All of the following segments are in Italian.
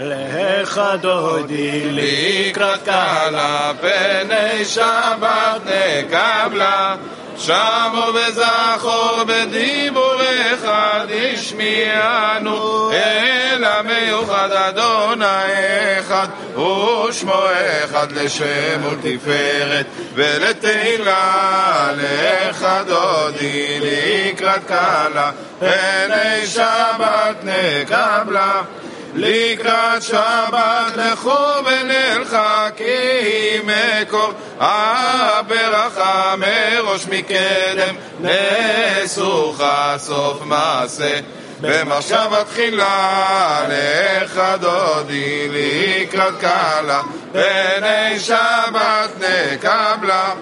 לך דודי לקראת קלה, פני שבת נקבלה. שמו וזכור בדיבורך תשמיענו אל המיוחד אדוני אחד ושמו אחד לשם ולתפארת ולתהילה לך דודי לקראת קלה פני שבת נקבלה לקראת שבת לכו היא מקור. הברכה מראש מקדם נסוך סוף מעשה. במחשבה תחילה לך דודי לקראת קלה פני שבת נקבלה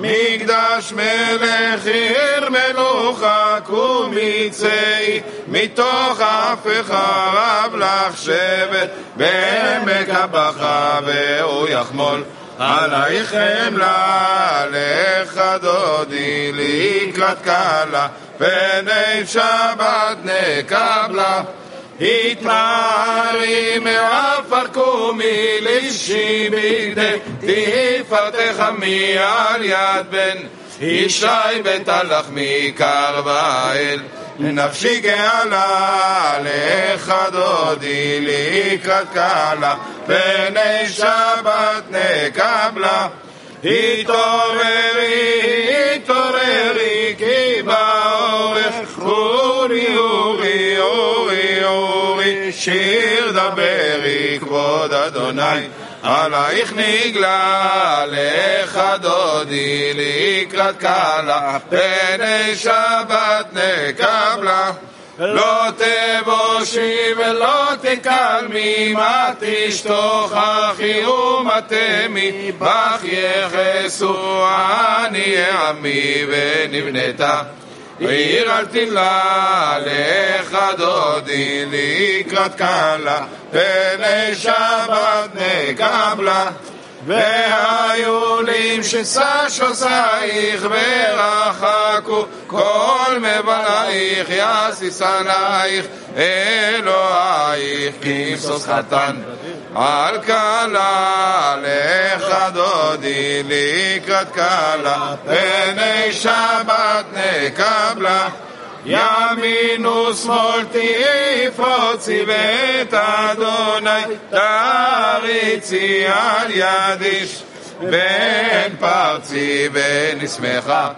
מקדש מלך עיר מלוכה קומי צאי מתוך אפיך רב לך שבט בעמק הבכה והוא יחמול. עלייך חמלה לך דודי לקראת קלה פני שבת נקבלה התמרי מעפר קומי בידי תפארתך מעל יד בן ישי בטלח מקר ואל. נפשי גאלה לך לקראת קלה פני שבת נקבלה. התעוררי, התעוררי, שיר דברי, כבוד אדוני, עלייך נגלה, לך דודי, לקראת קלה, פני שבת נקבלה. לא תבושי ולא תקלמי, מה תשתוך אחי ומתמי, בך יחסו עניי עמי ונבנתה. עיר אל תמלה לך דודי לקראת קלה, פני שבת נקבלה. והיולים שששוסייך ורחקו כל מבלייך יסיסנייך אלוהיך כמסוס חתן על קלה לך דודי לקראת קלה פני שבת נקבלה ימין ושמאל תפרוצי ואת אדוני. תריצי על יד איש בן פרצי ונשמחה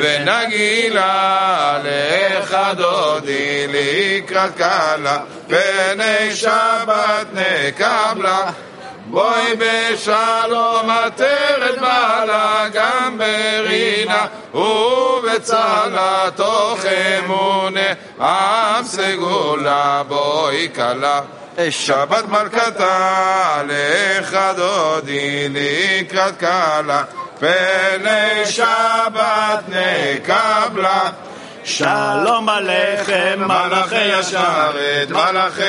ונגילה לך דודי לקראת קלה פני שבת נקבלה. בואי בשלום עטרת בעלה גם ברינה ובצלה תוך אמונה. עם סגולה בואי כלה שבת מלכתה לך דודי לקראת קלה פני שבת נקבלה. שלום עליכם מלאכי השרת מלאכי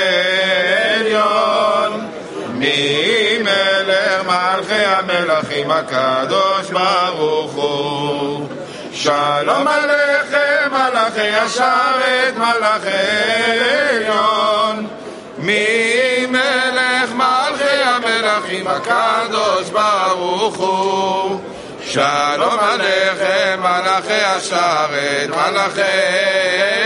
עליון. מי מלך מלכי המלכים? הקדוש ברוך הוא. שלום עליכם מלאכי השרת מלאכי עליון מי מלך מלכי המלכים? הקדוש ברוך הוא. שלום עליכם מלאכי השרת מלאכי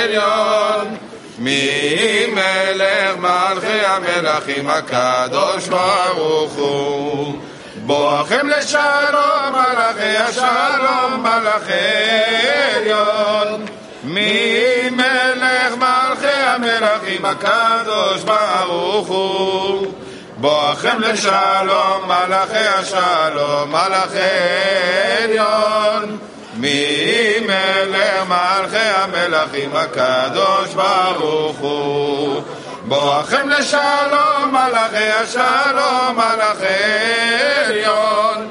עליון. מי מלך מלכי המלכים? הקדוש ברוך הוא. בואכם לשלום מלאכי השלום מלאכי עליון. מי המלכים הקדוש ברוך הוא. בואכם לשלום מלאכי השלום מלאכי עליון. מי מלך מלכי המלכים הקדוש ברוך הוא. בואכם לשלום מלאכי השלום מלאכי עליון.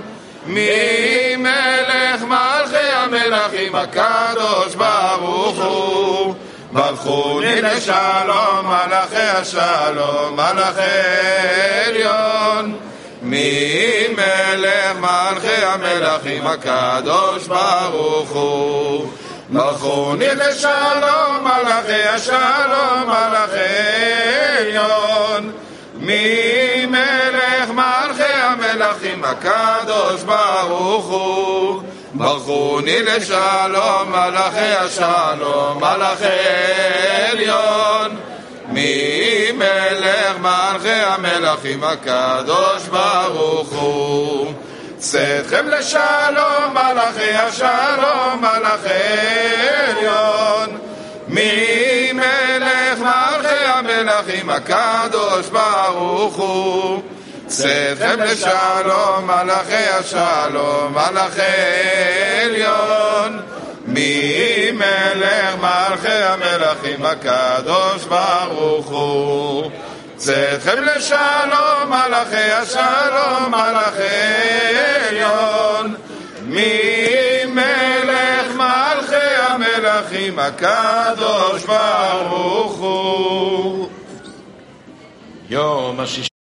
מי מלך מלכי המלכים הקדוש ברוך הוא ברכוני לשלום, מלאכי השלום, מלאכי עליון. מי מלך מלכי המלכים הקדוש ברוך הוא. ברכוני לשלום, מלאכי השלום, מלאכי עליון. מי מלך מלכי המלכים הקדוש ברוך הוא. ברכוני לשלום מלאכי השלום מלאכי עליון. ממלך מלכי המלכים הקדוש ברוך הוא. צאתכם לשלום מלאכי השלום מלאכי עליון. ממלך מלכי המלכים הקדוש ברוך הוא צאתכם לשלום מלאכי השלום מלאכי עליון. ממלך מלכי המלכים הקדוש ברוך הוא. צאתכם לשלום מלאכי השלום מלאכי עליון. ממלך מלכי המלכים הקדוש ברוך הוא. יום השישי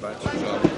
拜。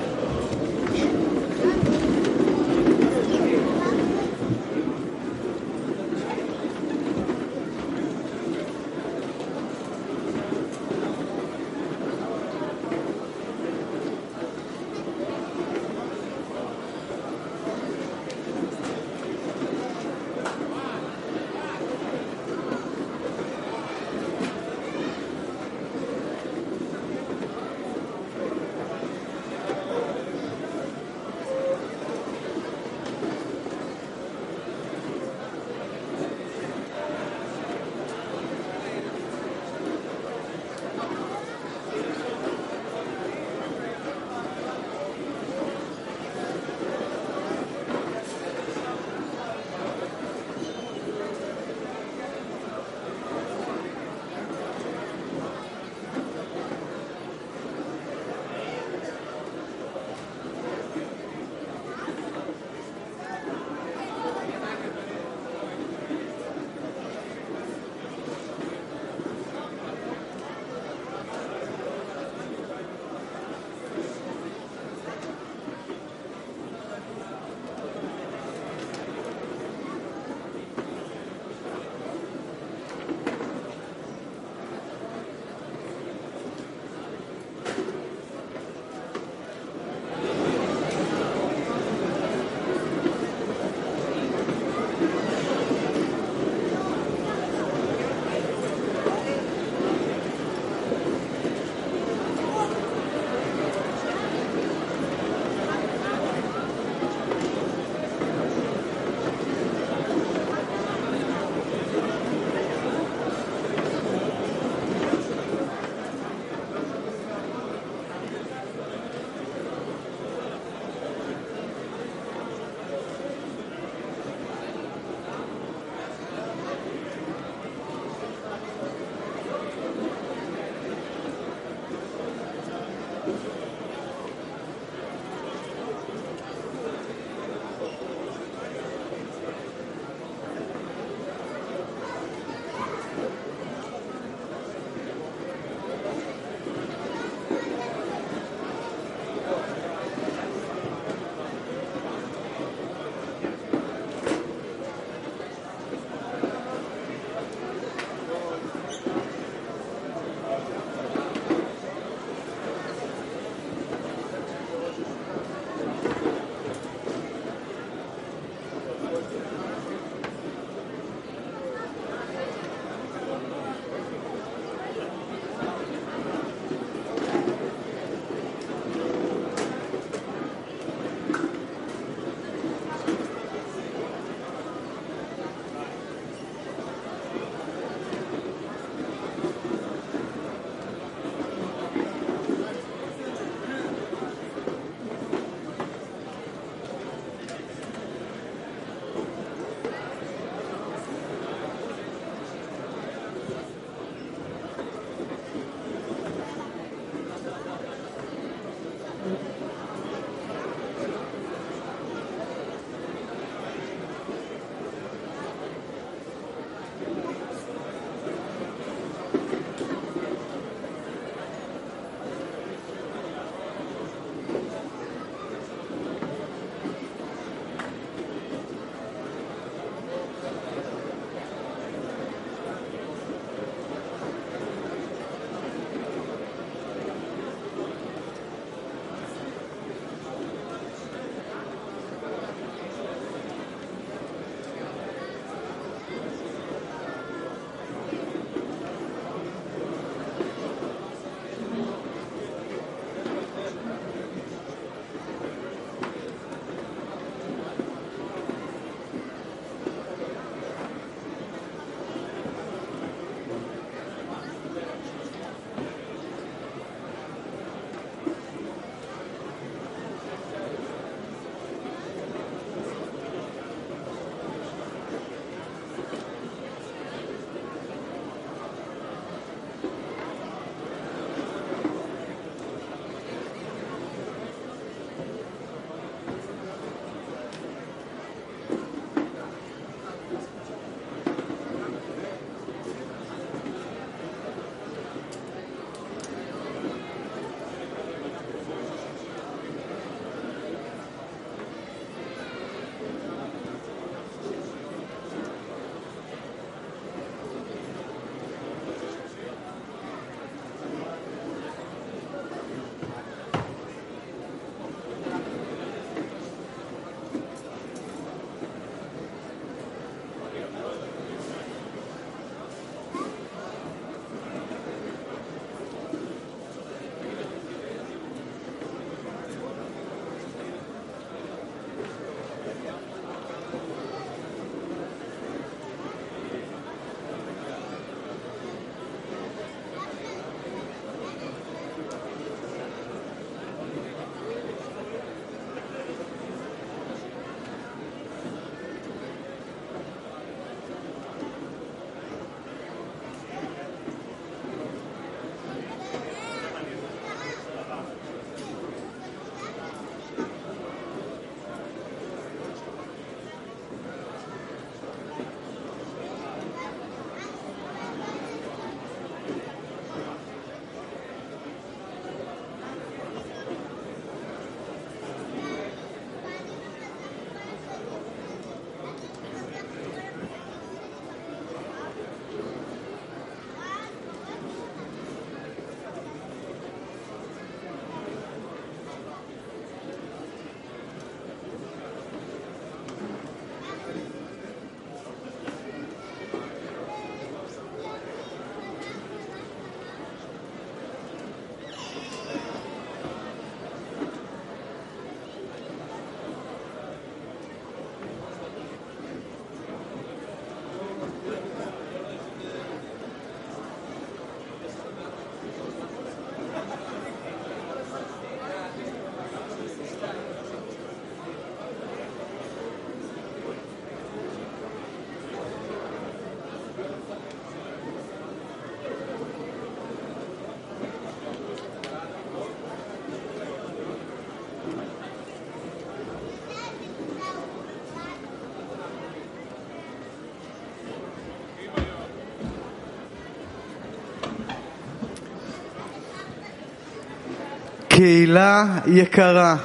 קהילה יקרה,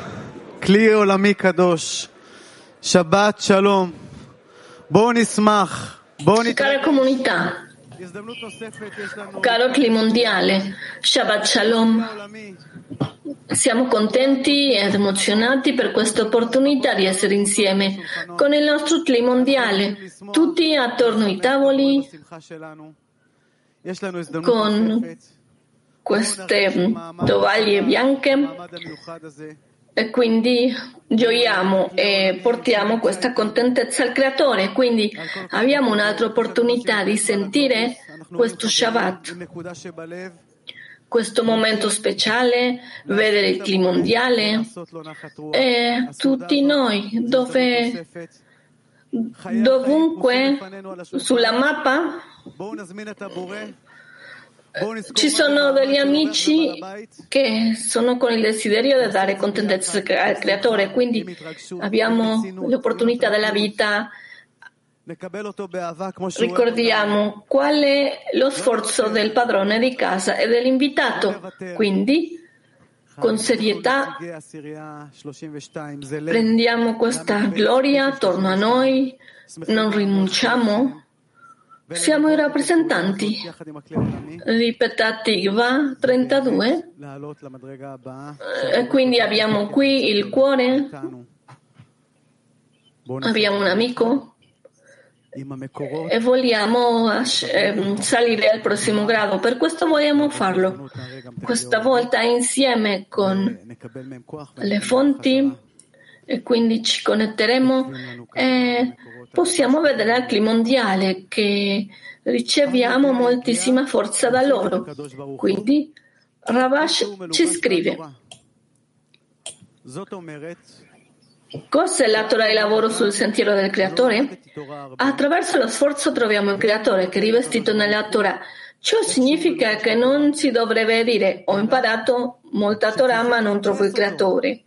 כלי עולמי קדוש, שבת שלום. בואו נשמח, בואו ניתן Cara comunità, הזדמנות נוספת יש לנו caro Cli mondiale, Shabbat Shalom. עולמי. Siamo contenti ed emozionati per questa opportunità di essere insieme con il nostro Cli mondiale, tutti attorno ai tavoli בשמחה שלנו. יש לנו הזדמנות con נוספת, queste mm, tovaglie bianche e quindi gioiamo e portiamo questa contentezza al Creatore. Quindi abbiamo un'altra opportunità di sentire questo Shabbat, questo momento speciale, vedere il clima mondiale e tutti noi dove dovunque sulla mappa eh, ci sono degli amici che sono con il desiderio di dare contentezza al creatore, quindi abbiamo l'opportunità della vita. Ricordiamo qual è lo sforzo del padrone di casa e dell'invitato, quindi con serietà prendiamo questa gloria attorno a noi, non rinunciamo siamo i rappresentanti, ripeta Tigva 32, e eh, quindi abbiamo qui il cuore, abbiamo un amico. E vogliamo ehm, salire al prossimo grado. Per questo vogliamo farlo, questa volta insieme con le fonti e quindi ci connetteremo e eh, possiamo vedere altri mondiale che riceviamo moltissima forza da loro. Quindi Ravash ci scrive. Cos'è la Torah e lavoro sul sentiero del Creatore? Attraverso lo sforzo troviamo il Creatore che è rivestito nella Torah. Ciò significa che non si dovrebbe dire ho imparato molta Torah ma non trovo il Creatore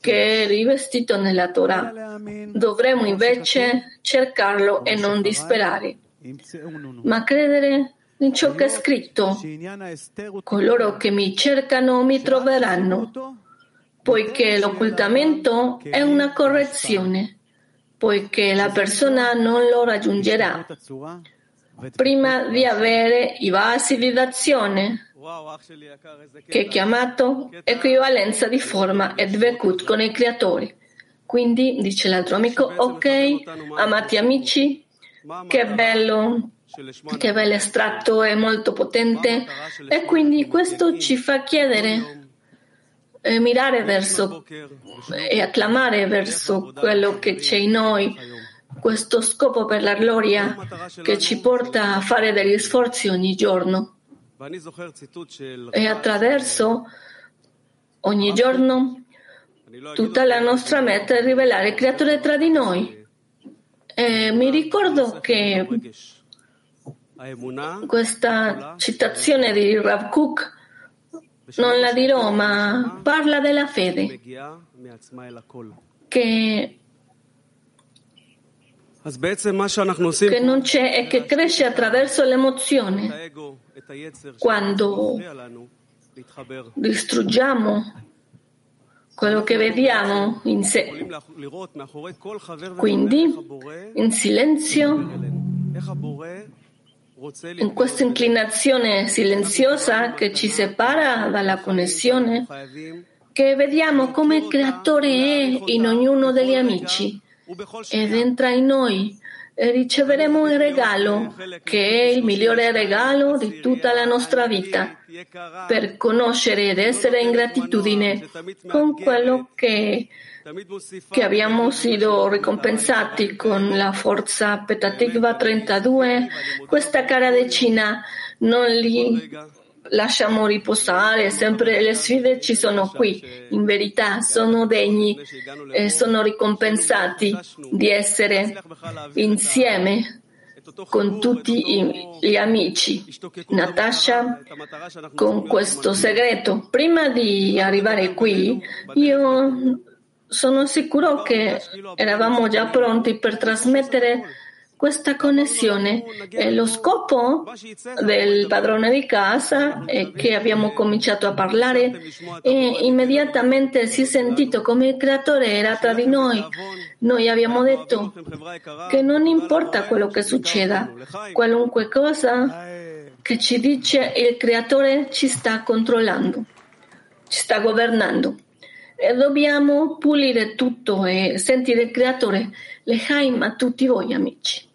che è rivestito nella Torah. Dovremmo invece cercarlo e non disperare, ma credere in ciò che è scritto. Coloro che mi cercano mi troveranno, poiché l'occultamento è una correzione, poiché la persona non lo raggiungerà. prima di avere i vasi di d'azione che è chiamato equivalenza di forma e dvekut con il creatore. Quindi, dice l'altro amico, ok, amati amici, che bello, che bello estratto, è molto potente. E quindi questo ci fa chiedere e mirare verso e acclamare verso quello che c'è in noi, questo scopo per la gloria che ci porta a fare degli sforzi ogni giorno e attraverso ogni giorno tutta la nostra meta è rivelare il creatore tra di noi. E mi ricordo che questa citazione di Rav Kook non la dirò, ma parla della fede. che, che non c'è e che cresce attraverso l'emozione. Quando distruggiamo quello che vediamo in sé, quindi in silenzio, in questa inclinazione silenziosa che ci separa dalla connessione, che vediamo come il creatore è in ognuno degli amici ed entra in noi riceveremo il regalo che è il migliore regalo di tutta la nostra vita. Per conoscere ed essere in gratitudine con quello che, che abbiamo sido ricompensati con la forza Petatikva 32 questa cara decina non li lasciamo riposare, sempre le sfide ci sono qui, in verità sono degni e sono ricompensati di essere insieme con tutti gli amici. Natasha, con questo segreto, prima di arrivare qui, io sono sicuro che eravamo già pronti per trasmettere questa connessione. E lo scopo del padrone di casa è che abbiamo cominciato a parlare e immediatamente si è sentito come il creatore era tra di noi. Noi abbiamo detto che non importa quello che succeda, qualunque cosa che ci dice il creatore ci sta controllando, ci sta governando. Dobbiamo pulire tutto e sentire il creatore. Lehaim a tutti voi amici.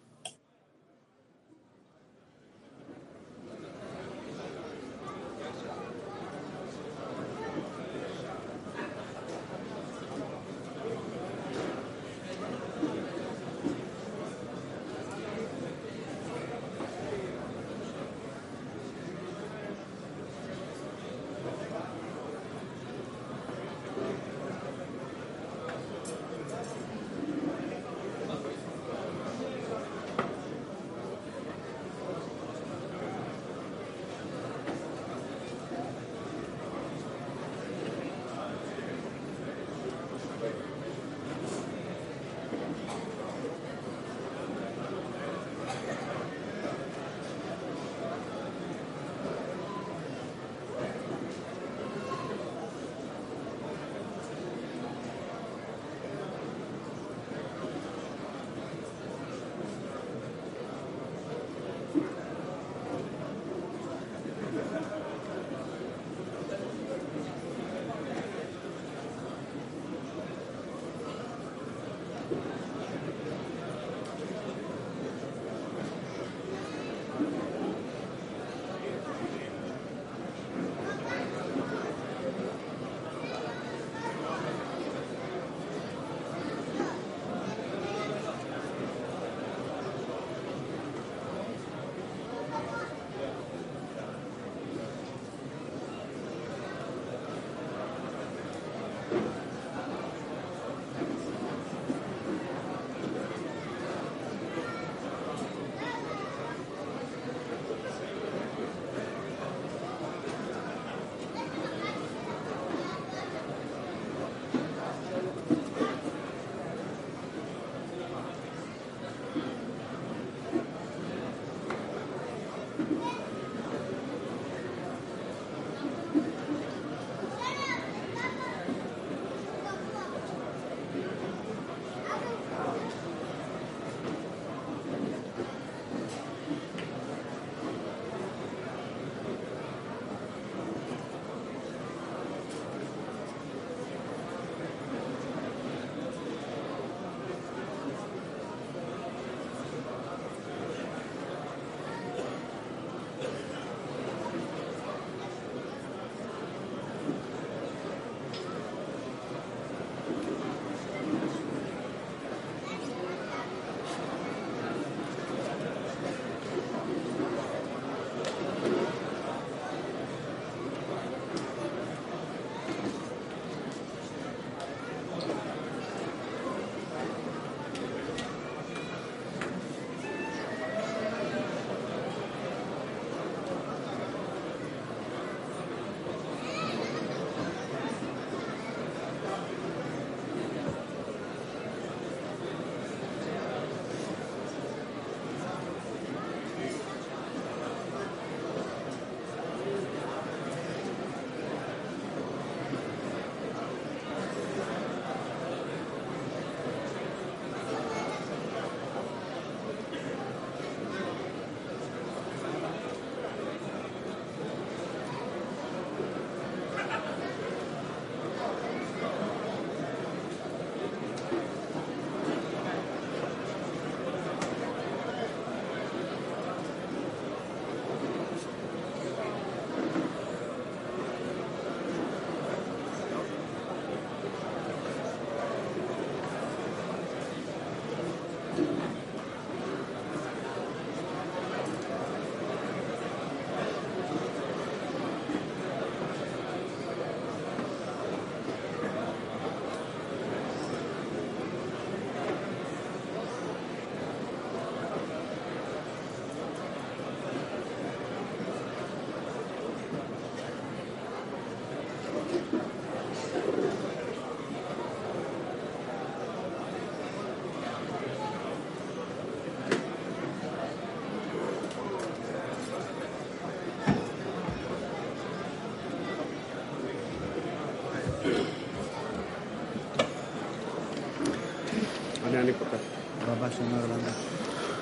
רבה שאומר לנו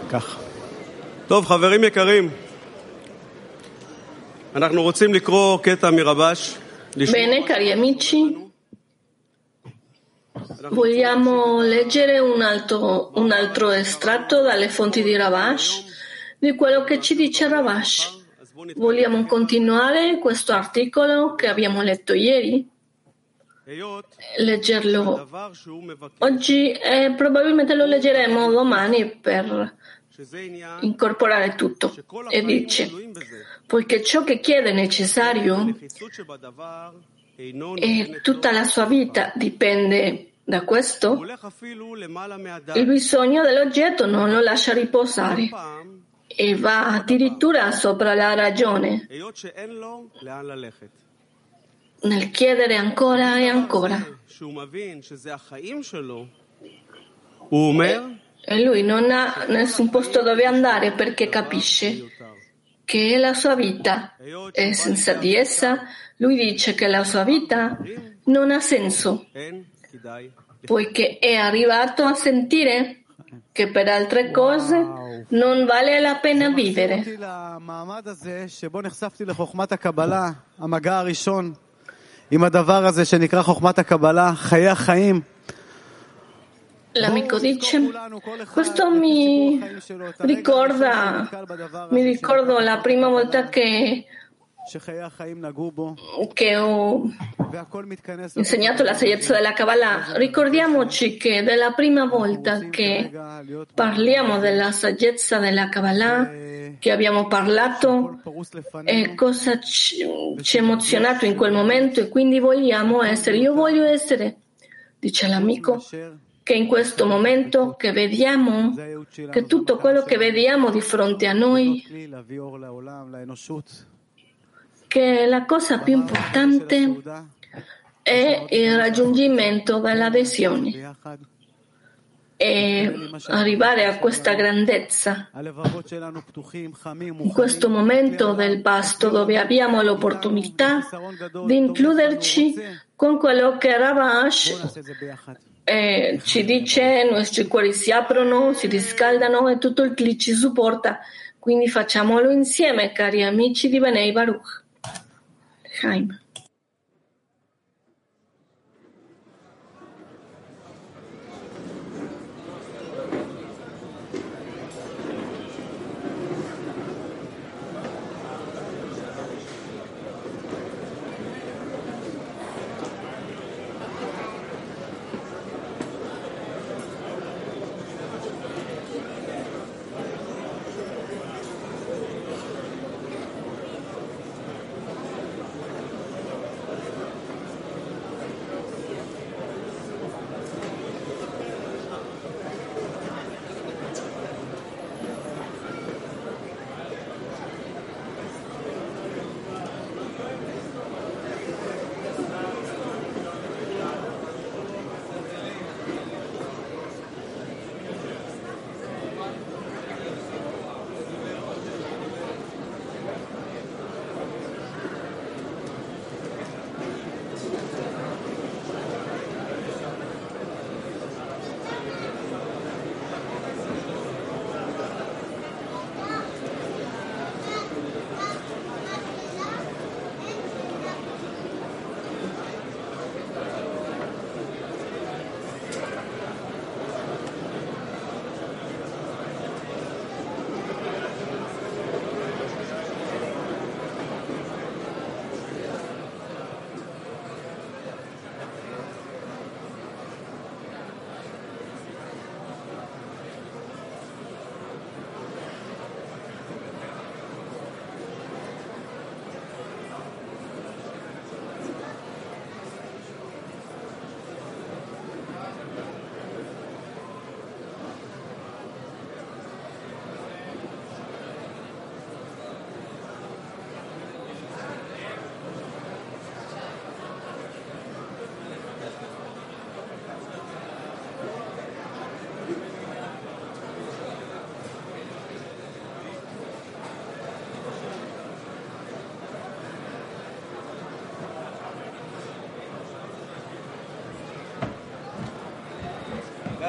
ככה. טוב, חברים יקרים, אנחנו רוצים לקרוא קטע מרבש. לשמוע- Bene, cari amici, vogliamo leggere un altro, un altro estratto dalle fonti di Ravash, di quello che ci dice Ravash. אז בואו נתחיל. Vogliamo continuare questo articolo che abbiamo letto ieri? leggerlo. Oggi e probabilmente lo leggeremo domani per incorporare tutto. E dice poiché ciò che chiede è necessario e tutta la sua vita dipende da questo il bisogno dell'oggetto non lo lascia riposare e va addirittura sopra la ragione nel chiedere ancora e ancora. E lui non ha nessun posto dove andare perché capisce che è la sua vita e senza di essa lui dice che la sua vita non ha senso, poiché è arrivato a sentire che per altre cose non vale la pena vivere. עם הדבר הזה שנקרא חוכמת הקבלה, חיי החיים. L'amico dice, questo mi ricorda, mi ricordo la prima volta che, che ho insegnato la saggezza della Kabbalah, ricordiamoci che della prima volta che parliamo della saggezza della Kabbalah, che abbiamo parlato, e eh, cosa ci, ci ha emozionato in quel momento e quindi vogliamo essere, io voglio essere, dice l'amico, che in questo momento che vediamo, che tutto quello che vediamo di fronte a noi che la cosa più importante è il raggiungimento dell'adesione e eh, arrivare a questa grandezza. In questo momento del pasto dove abbiamo l'opportunità di includerci con quello che Ravash eh, ci dice, i nostri cuori si aprono, si riscaldano e tutto il clic ci supporta. Quindi facciamolo insieme, cari amici di Benei Baruch. Chaim.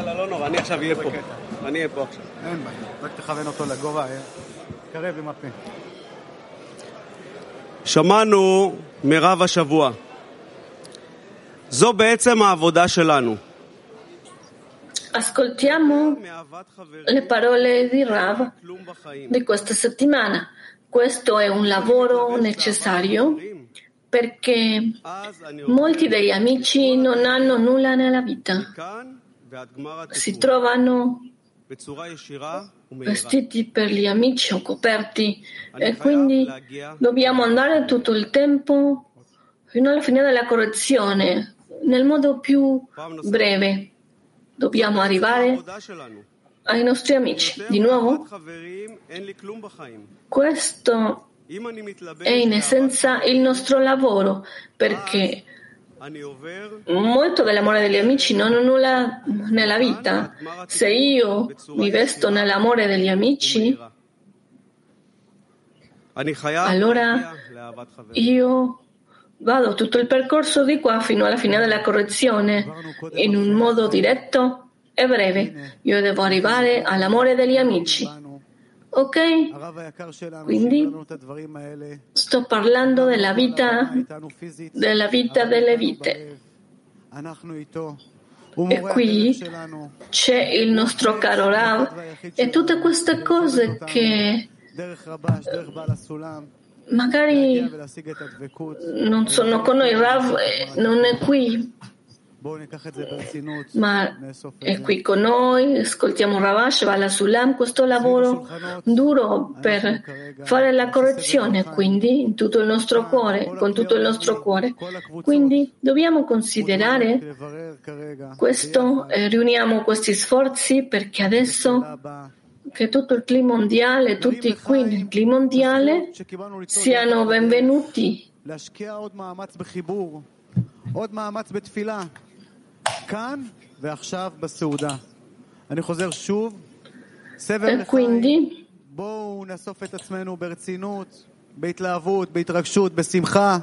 יאללה, לא נורא, אני עכשיו אהיה פה. אני אהיה פה עכשיו. אין בעיה, רק תכוון אותו לגובה, אה? קרב עם הפה. שמענו מרב השבוע. זו בעצם העבודה שלנו. Ascoltiamo מאהבת חברים, le parole di Rav כלום בחיים. di questa settimana. Questo è un lavoro necessario perché אז אני molti degli amici non hanno nulla nella vita. si trovano vestiti per gli amici o coperti e quindi dobbiamo andare tutto il tempo fino alla fine della correzione nel modo più breve. Dobbiamo arrivare ai nostri amici. Di nuovo, questo è in essenza il nostro lavoro perché Molto dell'amore degli amici non ho nulla nella vita. Se io mi vesto nell'amore degli amici, allora io vado tutto il percorso di qua fino alla fine della correzione in un modo diretto e breve. Io devo arrivare all'amore degli amici. Ok? Quindi sto parlando della vita, della vita delle vite. E qui c'è il nostro caro Rav. e tutte queste cose che magari non sono con noi. Rav non è qui. Ma è qui con noi, ascoltiamo Ravash, Shavala Sulam, questo lavoro duro per fare la correzione, quindi in tutto il nostro cuore, con tutto il nostro cuore. Quindi dobbiamo considerare questo, eh, riuniamo questi sforzi perché adesso che tutto il clima mondiale, tutti qui nel clima mondiale, siano benvenuti. E quindi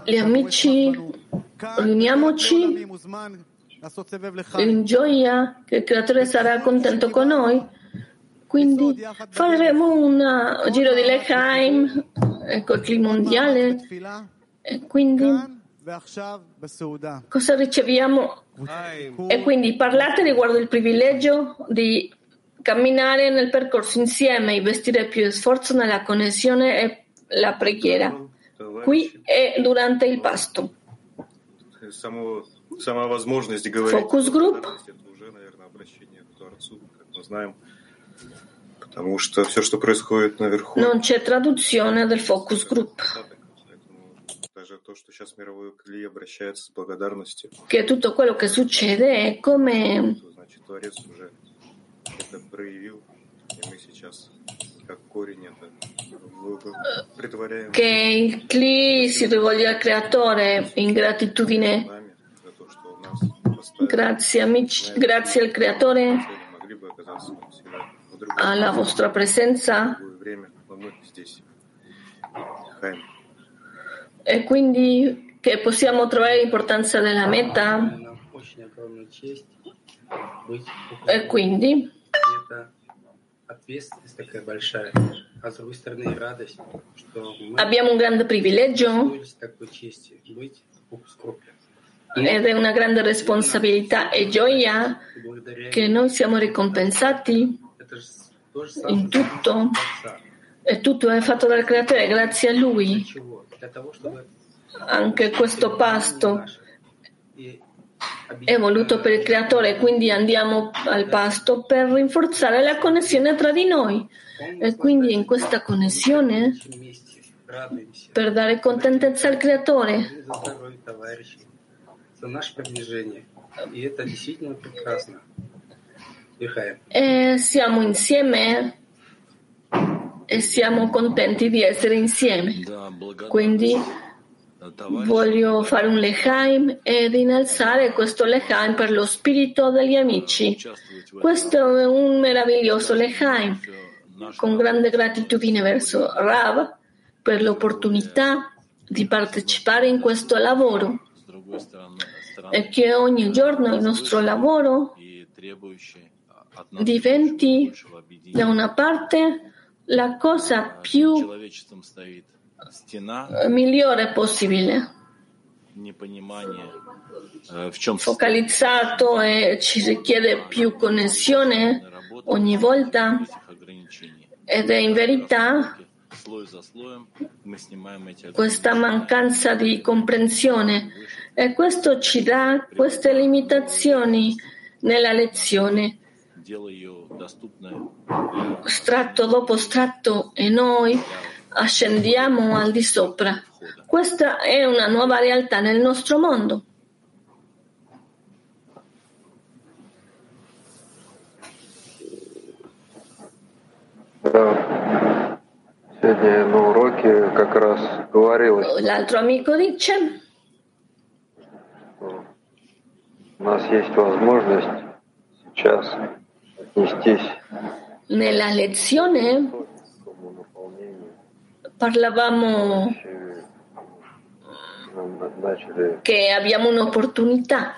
gli amici, riuniamoci in gioia che il Creatore sarà contento con noi. Quindi faremo un giro di Lechaim, ecco il clima mondiale. E quindi cosa riceviamo e quindi parlate riguardo il privilegio di camminare nel percorso insieme, investire più sforzo nella connessione e la preghiera, qui e durante il pasto. Focus group. Non c'è traduzione del focus group che tutto quello che succede è come che il cli si rivolge al creatore in gratitudine. Grazie amici grazie al creatore. alla vostra presenza. E quindi che possiamo trovare l'importanza della meta? E quindi? Abbiamo un grande privilegio? Ed è una grande responsabilità e gioia che noi siamo ricompensati in tutto? E tutto è fatto dal creatore grazie a lui. Anche questo pasto è voluto per il creatore, quindi andiamo al pasto per rinforzare la connessione tra di noi. E quindi in questa connessione, per dare contentezza al creatore, e eh, siamo insieme eh? e siamo contenti di essere insieme. Quindi voglio fare un lehaim ed innalzare questo lehaim per lo spirito degli amici. Questo è un meraviglioso lehaim, con grande gratitudine verso Rav per l'opportunità di partecipare in questo lavoro e che ogni giorno il nostro lavoro diventi da una parte la cosa più э, migliore possibile. Focalizzato e ci richiede più connessione ogni volta ed è in verità questa mancanza di comprensione. E questo ci dà queste limitazioni nella lezione stratto dopo stratto e noi ascendiamo al di sopra. Questa è una nuova realtà nel nostro mondo. Да. Сегодня на уроке как раз говорилось, L'altro amico dice, что у нас есть возможность сейчас отнестись nella lezione parlavamo che abbiamo un'opportunità.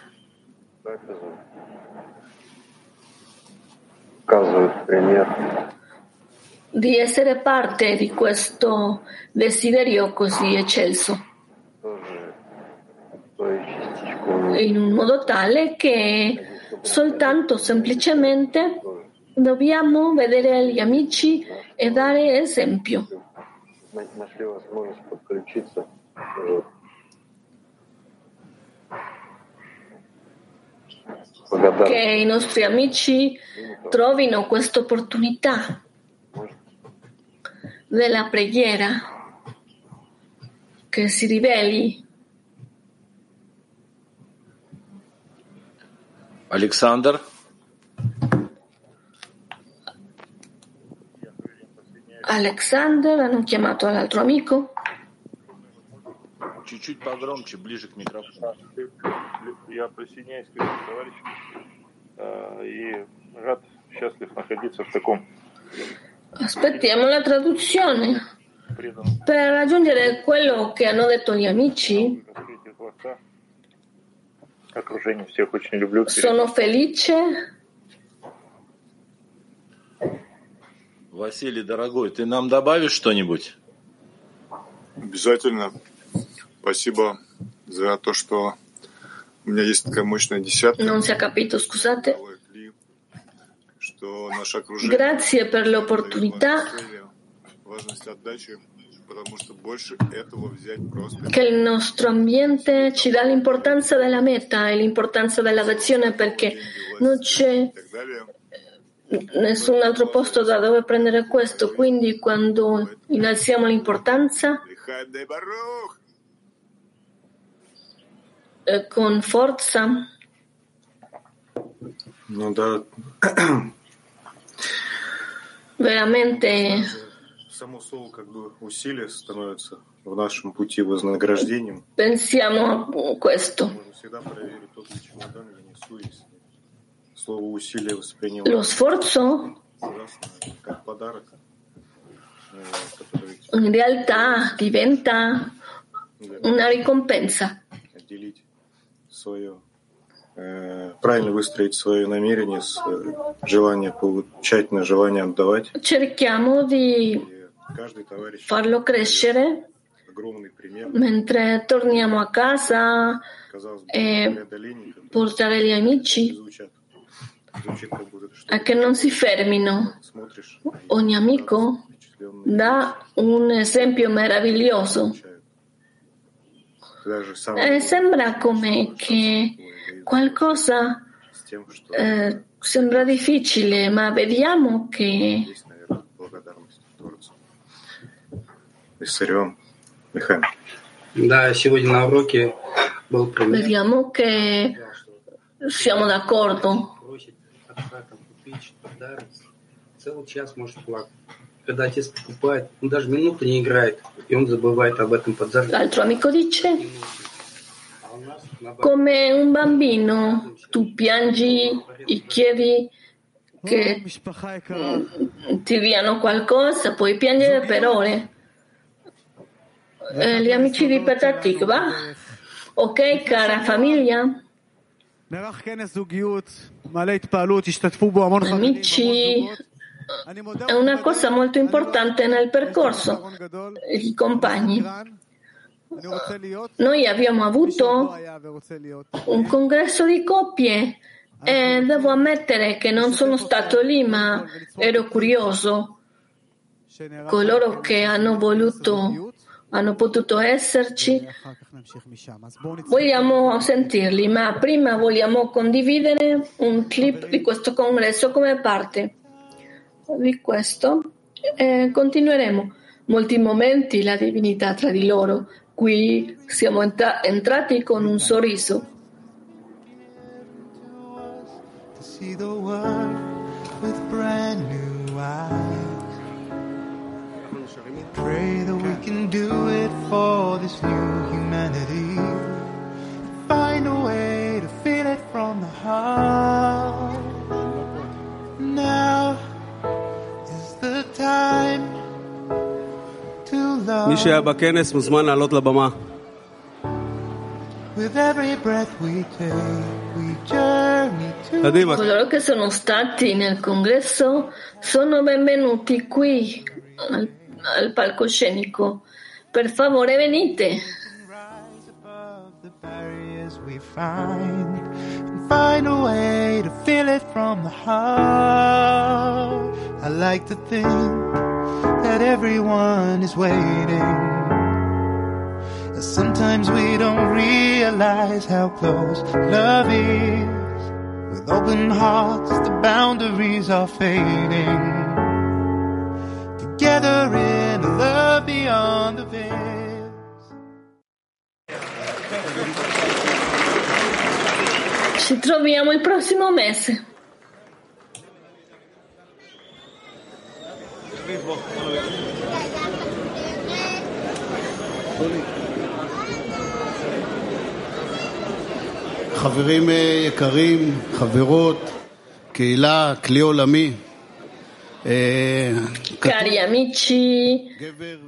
Di essere parte di questo desiderio così eccelso. In un modo tale che soltanto semplicemente dobbiamo vedere gli amici e dare esempio. Che i nostri amici trovino questa opportunità della preghiera, che si riveli Александр, Alexander, hanno chiamato l'altro amico. чуть-чуть погромче, ближе к микрофону. Я присоединяюсь к этим товарищам э, и рад, счастлив находиться в таком Aspettiamo la traduzione преданном per raggiungere quello che hanno detto gli amici. Окружение всех очень люблю. Sono felice Василий, дорогой, ты нам добавишь что-нибудь? Обязательно. Спасибо за то, что у меня есть такая мощная десятка. non si è capito, scusate. Аллах Ли, Что наше окружение Grazie per l'opportunità важность отдачи, che il nostro ambiente ci dà l'importanza della meta e l'importanza dell'azione perché non c'è eh, nessun altro posto da dove prendere questo. Quindi quando innalziamo l'importanza eh, con forza. Veramente само слово как бы усилие становится в нашем пути вознаграждением. pensiamo a questo. Слово усилие Lo воспринимаю sforzo как подарок, э, который in realtà diventa una ricompensa. отделить свое, э, правильно выстроить свое намерение э, желание получать на желание отдавать. Cerchiamo di farlo crescere mentre torniamo a casa e э, portare gli amici a che non si fermino. Ogni amico dà un esempio meraviglioso. Eh, sembra come che qualcosa eh, sembra difficile, ma vediamo che Виссарион, Михаил. Да, сегодня на уроке был пример. Vediamo che siamo d'accordo. Целый час может плакать. Когда отец покупает, он даже минуты не играет, и он забывает об этом подарке. L'altro amico dice, come un bambino, tu piangi e chiedi che ti diano qualcosa, puoi piangere per ore. Eh, gli amici di Patatikva. Ok, cara famiglia. Amici, è una cosa molto importante nel percorso. I compagni. Noi abbiamo avuto un congresso di coppie e devo ammettere che non sono stato lì, ma ero curioso. Coloro che hanno voluto hanno potuto esserci. Vogliamo sentirli, ma prima vogliamo condividere un clip di questo congresso come parte di questo e continueremo. Molti momenti la divinità tra di loro. Qui siamo entrati con un sorriso. Pray can do it for this new humanity. Find a way to feel it from the heart. Now is the time to love. מי שהיה בכנס מוזמן לעלות לבמה. With every breath we take, we journey to קדימה. Coloro che sono stati nel congresso sono benvenuti qui al, al palcoscenico. Per favore venite. find a way to feel it from the heart. I like to think that everyone is waiting. Sometimes we don't realize how close love is. With open hearts, the boundaries are fading. Together beyond the veils. Ci troviamo il prossimo mese. חברים אה, יקרים, חברות, קהילה, כלי עולמי. Cari amici,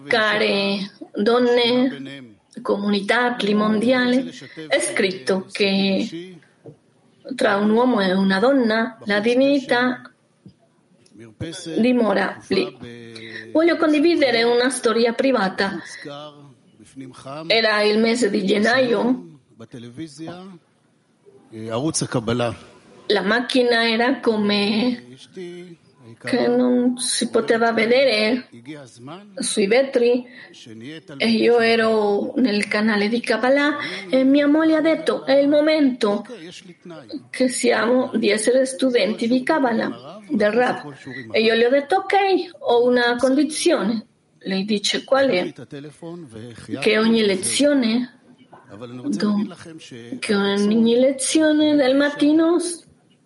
care donne, comunità mondiale, è scritto che tra un uomo e una donna la divinità dimora lì. Voglio condividere una storia privata. Era il mese di gennaio. La macchina era come che non si poteva vedere sui vetri. E io ero nel canale di Kabbalah e mia moglie ha detto è il momento che siamo di essere studenti di Kabbalah del Rab e io le ho detto ok ho una condizione. Lei dice qual è? Che ogni lezione che ogni lezione del mattino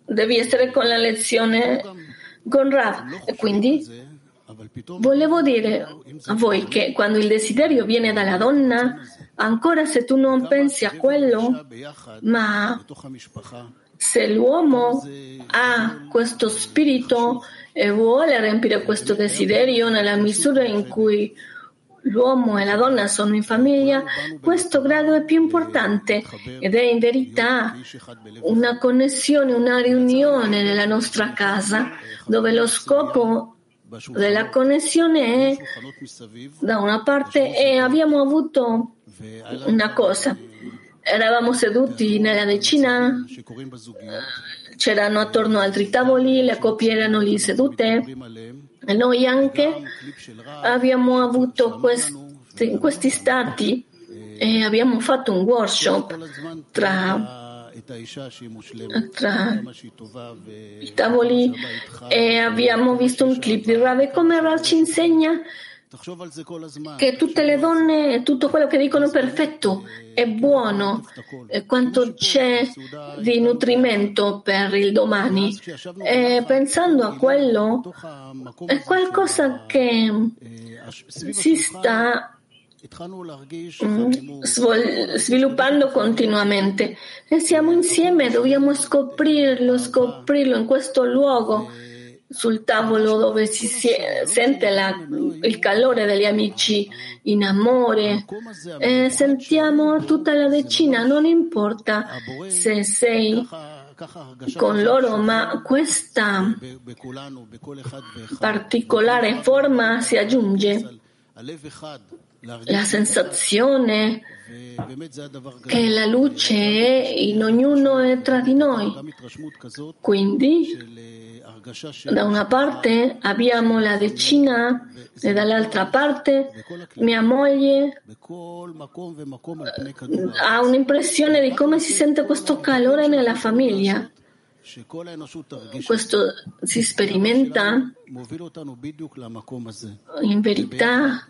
devi essere con la lezione con Rav. Quindi volevo dire a voi che quando il desiderio viene dalla donna, ancora se tu non pensi a quello, ma se l'uomo ha questo spirito e vuole riempire questo desiderio nella misura in cui l'uomo e la donna sono in famiglia, questo grado è più importante ed è in verità una connessione, una riunione nella nostra casa dove lo scopo della connessione è da una parte e abbiamo avuto una cosa. Eravamo seduti nella decina, c'erano attorno altri tavoli, le coppie erano lì sedute noi anche abbiamo avuto questi, questi stati e abbiamo fatto un workshop tra tra i tavoli e abbiamo visto un clip di Rave come Rav ci insegna che tutte le donne, tutto quello che dicono perfetto, è buono, quanto c'è di nutrimento per il domani. E pensando a quello, è qualcosa che si sta mm, sviluppando continuamente. E siamo insieme, dobbiamo scoprirlo, scoprirlo in questo luogo sul tavolo dove si sente la, il calore degli amici in amore. E sentiamo tutta la decina, non importa se sei con loro, ma questa particolare forma si aggiunge la sensazione che la luce è in ognuno e tra di noi. Quindi da una parte abbiamo la decina e dall'altra parte mia moglie ha un'impressione di come si sente questo calore nella famiglia. Questo si sperimenta in verità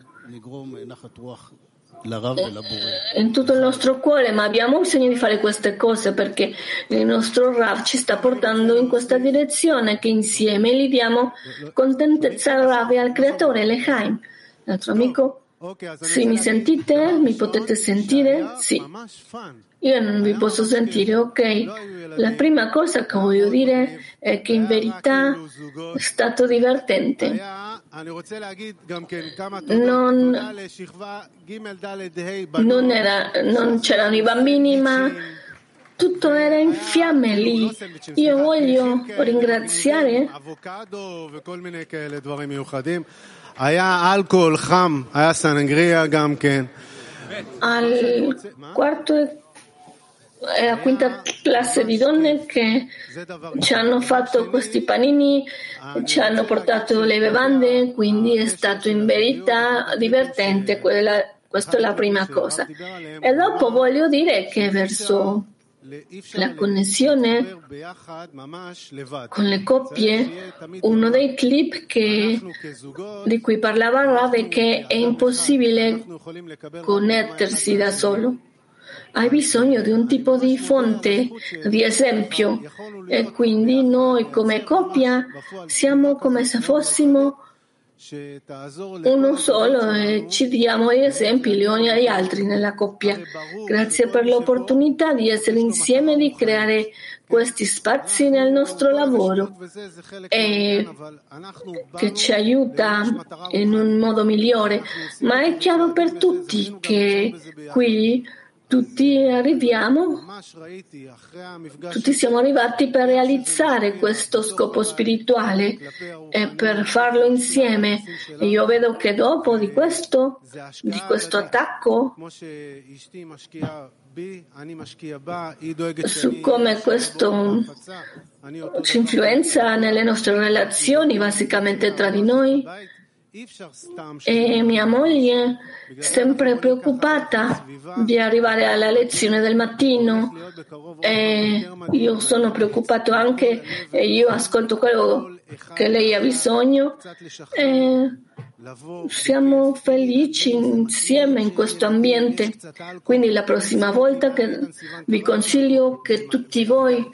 eh, in tutto il nostro cuore, ma abbiamo bisogno di fare queste cose perché il nostro Rav ci sta portando in questa direzione che insieme li diamo contentezza al Rav e al creatore, l'Echaim, l'altro amico. se mi sentite? Mi potete sentire? Sì. Io non vi posso sentire, ok? La prima cosa che voglio dire è che in verità è stato divertente. Non, non, era, non c'erano i bambini, ma tutto era in fiamme lì. Io voglio ringraziare. Al quarto è la quinta classe di donne che ci hanno fatto questi panini, ci hanno portato le bevande, quindi è stato in verità divertente, quella, questa è la prima cosa. E dopo voglio dire che verso la connessione con le coppie, uno dei clip che, di cui parlava Rave che è impossibile connettersi da solo hai bisogno di un tipo di fonte, di esempio, e quindi noi come coppia siamo come se fossimo uno solo e ci diamo gli esempi gli uni agli altri nella coppia. Grazie per l'opportunità di essere insieme e di creare questi spazi nel nostro lavoro e che ci aiuta in un modo migliore, ma è chiaro per tutti che qui tutti arriviamo, tutti siamo arrivati per realizzare questo scopo spirituale e per farlo insieme. E io vedo che dopo di questo, di questo attacco, su come questo ci influenza nelle nostre relazioni, basicamente tra di noi, e mia moglie, sempre preoccupata di arrivare alla lezione del mattino, e io sono preoccupato anche, io ascolto quello che lei ha bisogno. E siamo felici insieme in questo ambiente. Quindi la prossima volta vi consiglio che tutti voi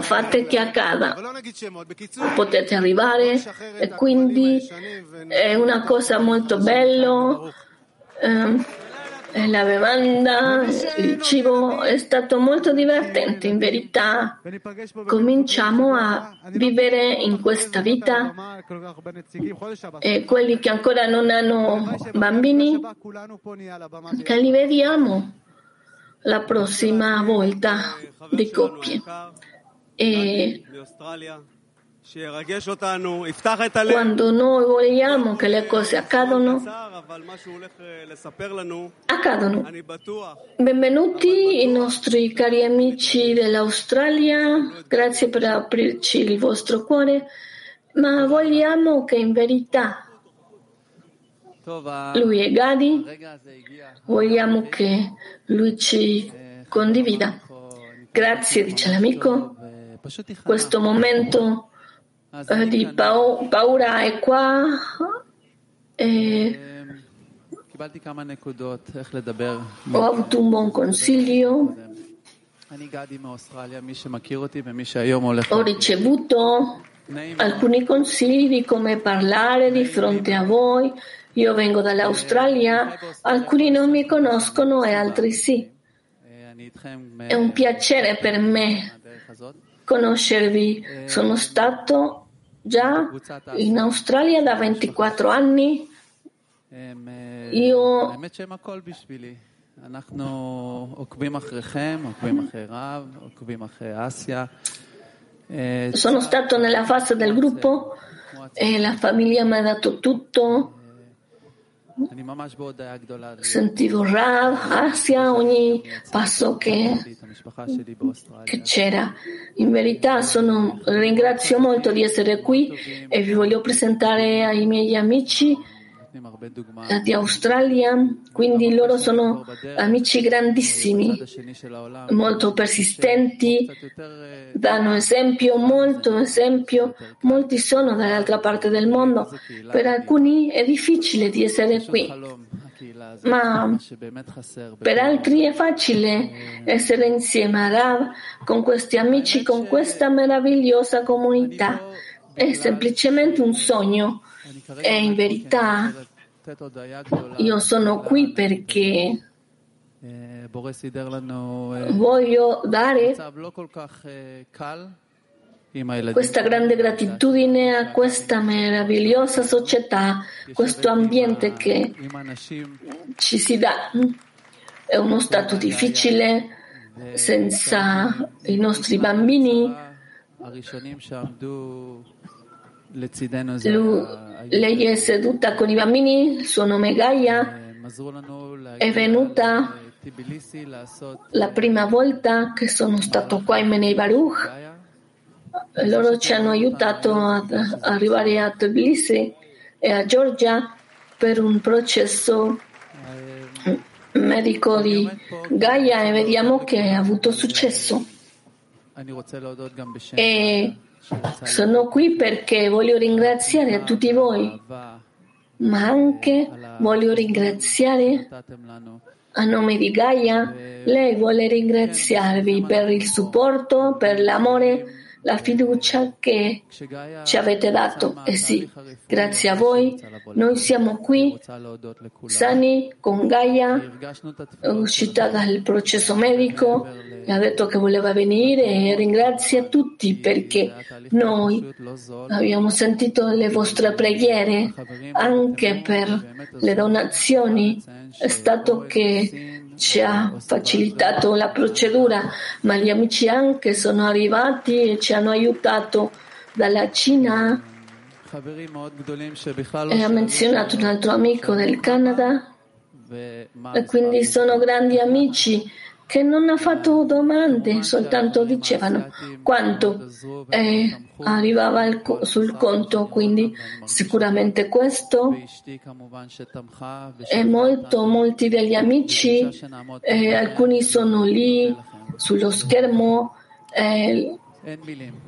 fate che accada potete arrivare e quindi è una cosa molto bella. Eh, la bevanda, il cibo è stato molto divertente, in verità cominciamo a vivere in questa vita e quelli che ancora non hanno bambini, che li vediamo la prossima volta di coppie. E quando noi vogliamo che le cose accadano, accadono. Benvenuti i nostri cari amici dell'Australia, grazie per aprirci il vostro cuore, ma vogliamo che in verità lui è Gadi, vogliamo che lui ci condivida. Grazie, dice l'amico questo momento eh, di pau- paura è qua. Eh, e ho avuto un buon consiglio. Ho ricevuto alcuni consigli di come parlare di fronte a voi. Io vengo dall'Australia, alcuni non mi conoscono e altri sì. È un piacere per me conoscervi. Sono stato già in Australia da 24 anni. Io sono stato nella fase del gruppo e la famiglia mi ha dato tutto. Mm. Sentivo rabbia ansia ogni passo che, che c'era. In verità sono, ringrazio molto di essere qui e vi voglio presentare ai miei amici eh, di Australia, quindi loro sono amici grandissimi, molto persistenti, danno esempio, molto esempio, molti sono dall'altra parte del mondo, per alcuni è difficile di essere qui, ma per altri è facile essere insieme a Rav, con questi amici, con questa meravigliosa comunità. È semplicemente un sogno. E in verità io sono qui perché voglio dare questa grande gratitudine a questa meravigliosa società, questo ambiente che ci si dà. È uno stato difficile senza i nostri bambini lei è seduta con i bambini, suo nome è Gaia, è venuta la prima volta che sono stato qua in Menei Baruch. Loro ci hanno aiutato ad arrivare a Tbilisi e a Georgia per un processo medico di Gaia e vediamo che ha avuto successo. E sono qui perché voglio ringraziare a tutti voi, ma anche voglio ringraziare a nome di Gaia. Lei vuole ringraziarvi per il supporto, per l'amore la fiducia che ci avete dato. E sì, grazie a voi noi siamo qui sani con Gaia, è uscita dal processo medico, ha detto che voleva venire e ringrazia tutti perché noi abbiamo sentito le vostre preghiere anche per le donazioni. È stato che ci ha facilitato la procedura, ma gli amici anche sono arrivati e ci hanno aiutato dalla Cina. E ha menzionato un altro amico del Canada e quindi sono grandi amici che non ha fatto domande, soltanto dicevano quanto eh, arrivava sul conto, quindi sicuramente questo e molto, molti degli amici, eh, alcuni sono lì sullo schermo. Eh,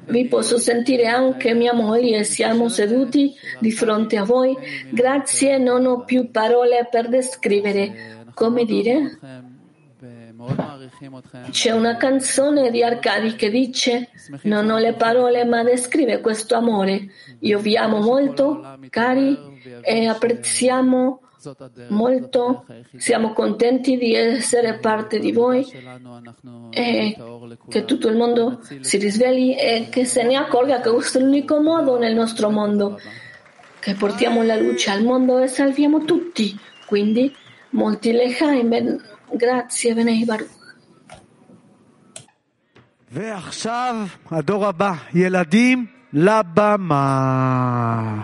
vi posso sentire anche mia moglie, siamo seduti di fronte a voi. Grazie, non ho più parole per descrivere. Come dire? C'è una canzone di Arcadi che dice non ho le parole ma descrive questo amore. Io vi amo molto, cari, e apprezziamo molto, siamo contenti di essere parte di voi e che tutto il mondo si risvegli e che se ne accorga che questo è l'unico modo nel nostro mondo, che portiamo la luce al mondo e salviamo tutti. Quindi molti lehaim grazie, Benei Baruch. ועכשיו הדור הבא, ילדים לבמה.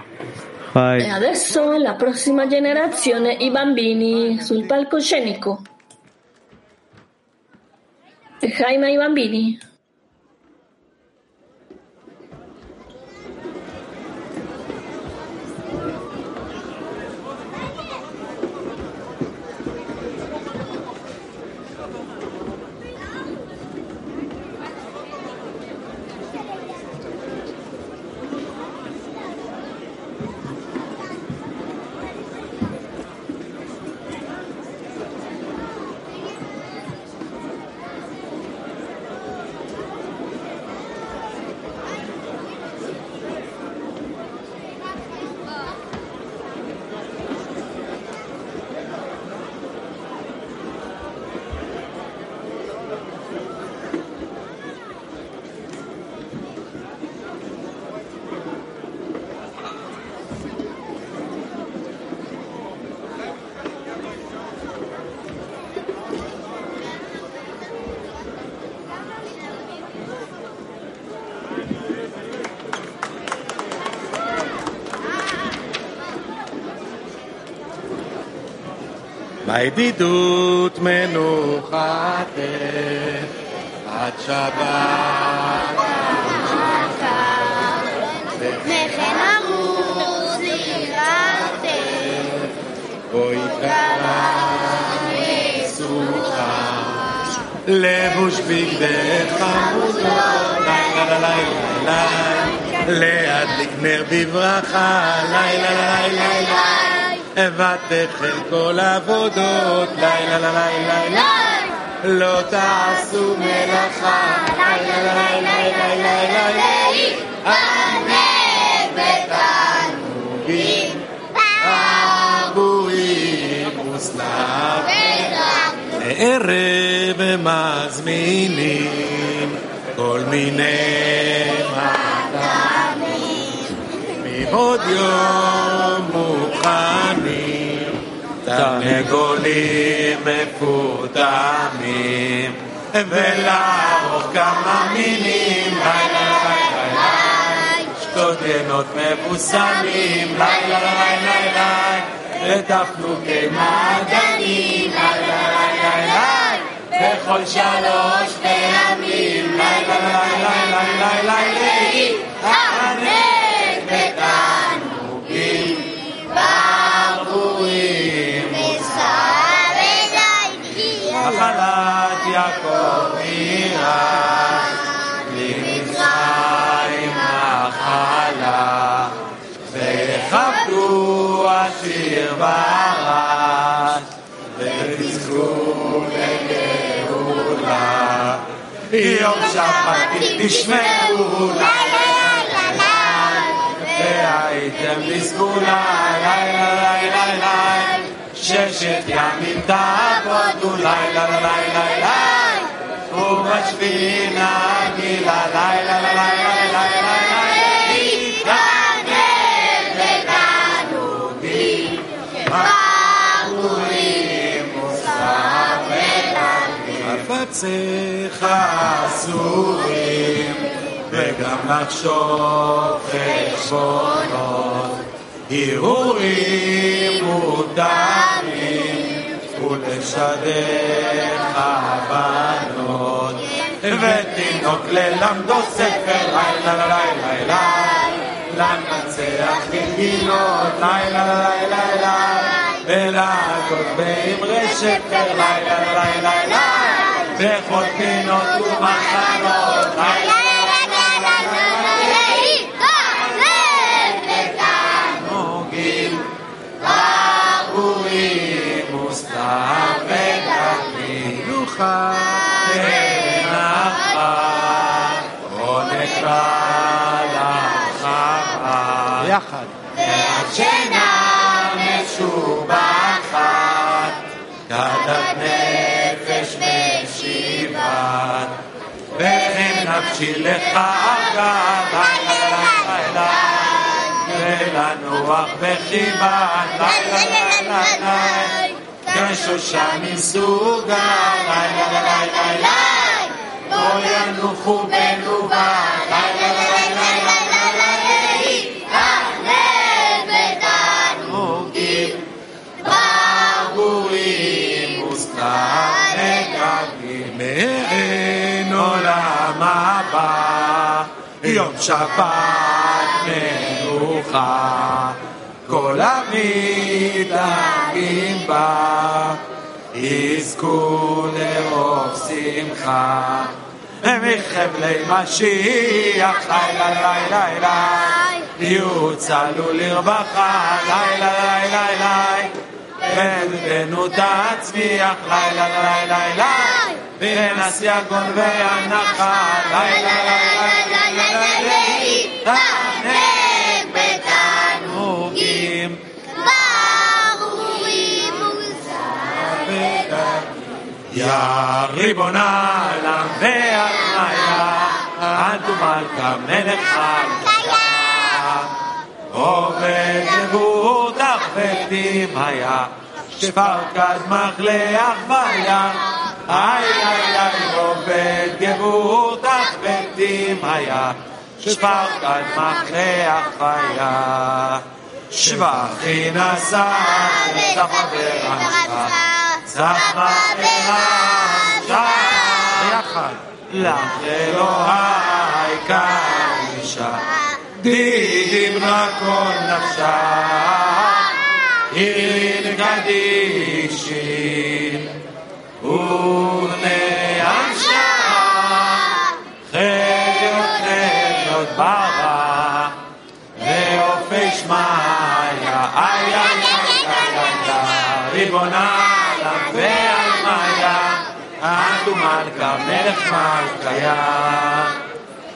חי. E adesso la prossima generazione, i bambini sul palcoscenico. E Jaime ai bambini. הידידות מנוחתך אה, עד שבת. וכן עמוס ירדתם אה, בואי קרב יסוך לבוש בגדך להדליק נר בברכה לילה לילה לילה. ותחל כל עבודות, לילה לילה לילה, לא תעשו מלאכה, לילה לילה לילה לילה, תענוגים, עבורים וסלב. לערב מזמינים כל מיני מתנים, מבעוד יום מוכנים, תרנגולים מפותמים, ולערוך כמה מינים, לילה לילה לילה, שתות ינות מבוסמים, לילה לילה לילה, ותפנוקי מעדנים, לילה לילה לילה, בכל שלוש פעמים, לילה לילה לילה לילה עשיר וארץ, ותזכו לגאולה. יום שבת תשמעו והייתם בסגולה, לילה לילה לילה, ששת ימים תעבודו, לילה לילה לילה, ובשביעי נגילה, לילה לילה לילה חפציך אסורים, וגם לחשוב חשבונות, הרהורים מותרים, ולשדר הבנות, ותינוק ללמדו ספר, לילה לילה לילה, לנצח בגינות, לילה לילה לילה, ולעקוד באמרי שפר, לילה לילה לילה, וחוטפים אותו מחלות. יחד. בשביל לך לילה ולנוח בחיבה כשושן מסוגה לילה. לילה לילה לא ינוחו בנובה לילה הבא, יום שבת מנוחה, כל המתארים בה, יזכו לאור שמחה. מחבלי משיח, לילה לילה לילה, יוצלו לרווחה, לילה לילה לילה, ולבנו תצמיח, לילה לילה לילה, בין גונבי והנחל. לילה לילה לילה להתענג בתענוגים. יא ריבונה למח מיה, אנטו מלכה מלך מלכה, עובד יבורך ותמיה, שפרקד מחלח ויה. ay ay ay robet geburt ach betim haya שפרק על מחיה חיה שבחי נשא צפה ברמחה צפה ברמחה ביחד לך אלוהי כאן אישה דימרה כל נפשה עירי נקדישי ובני השעה, חיות חיות ברא, ועופי שמעיה, איי איי איי איי ריבונה עליו ועל מאיה, את ומלכה מלך מלכיה.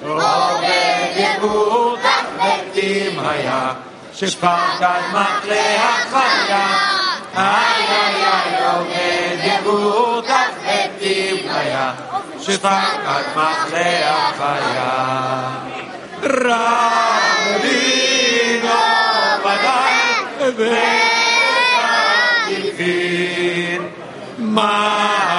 עובד יקור כך מתים היה, שפחד מחלה חיה. איי איי איי עובד יבוטח מתים היה שפקד מחלה החיה רבינו ודאי וחליפין מחית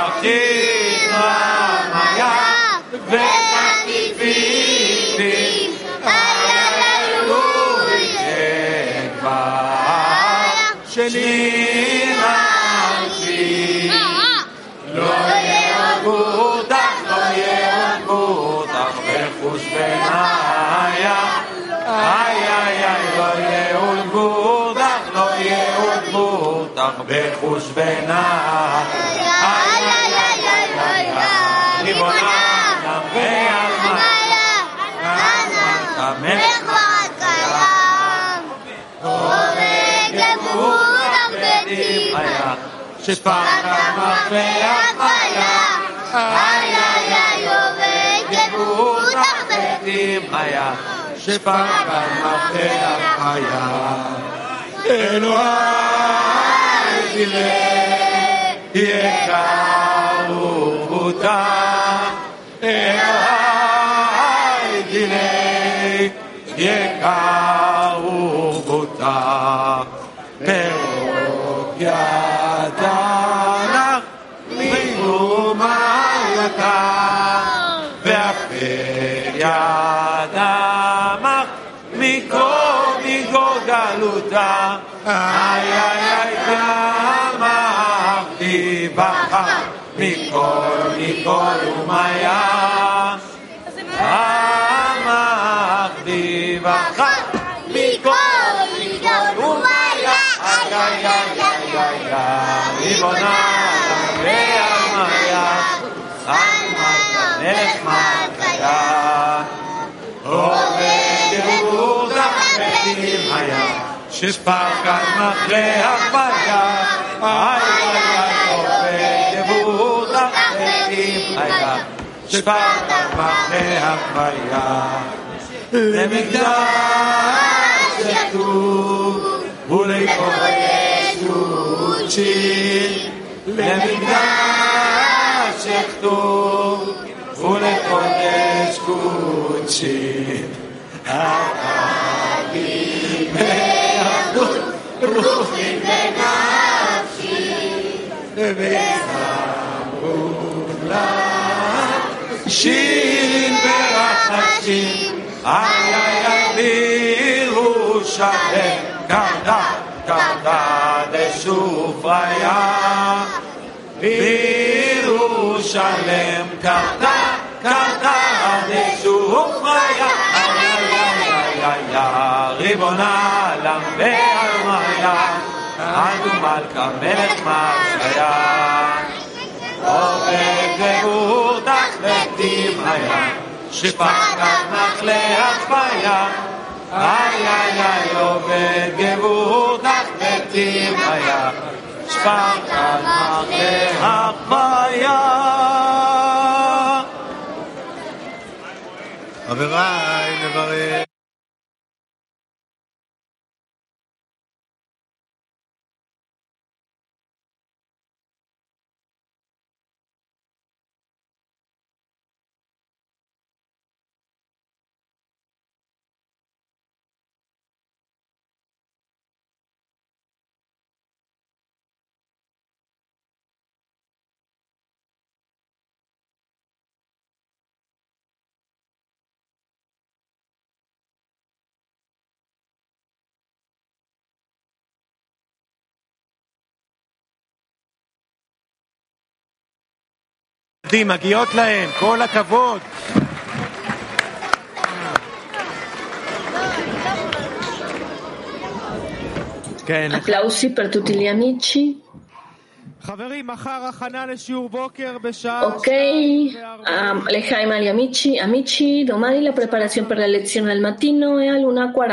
בחושבנה. ריבוננה ועלמנה, עמך וקיים, הורג אמונם בדמיה, שפת המפרח היה, היה היה הורג אמונם בדמיה, שפת המפרח היה. אלוהי תראה יקר ובוטה אלוהי תראה יקר ובוטה פירות ידנה ממומלתה ואפר ידמך מכל מכל גלותה שפקד מחלה החיה איי איי איי עובד יהודה חפצים היה שפקד מחלה החיה למקדש יכתוב ולקודש קודשי Λεβιντά, σέκτο, ολέκοντε κουτί. Ακαλύμερα, ούφη μεντά, σι περά, σι περά, σι, αγάι, αγάι, ούφη μεντά, σι περά, σι, αγάι, ούφη μεντά, קרדה קרדה דשופריה בירושלים קרדה קרדה דשופריה איי איי איי איי איי ריבונה עולם ועלמיה אנו מלכה מלך מלכיה עובד גאותך ותים היה שפקד מחלה החפיה איי איי איי עובד גאותך divaya Shvakane Havaya Nevarei מגיעות להם, כל הכבוד. כן. Applausi per tutti gli amici. חברים, מחר הכנה לשיעור בוקר בשעה... Ok, um, Lejaim agli amici, amici, domani la preparazione per la lezione al mattino è all'1.40.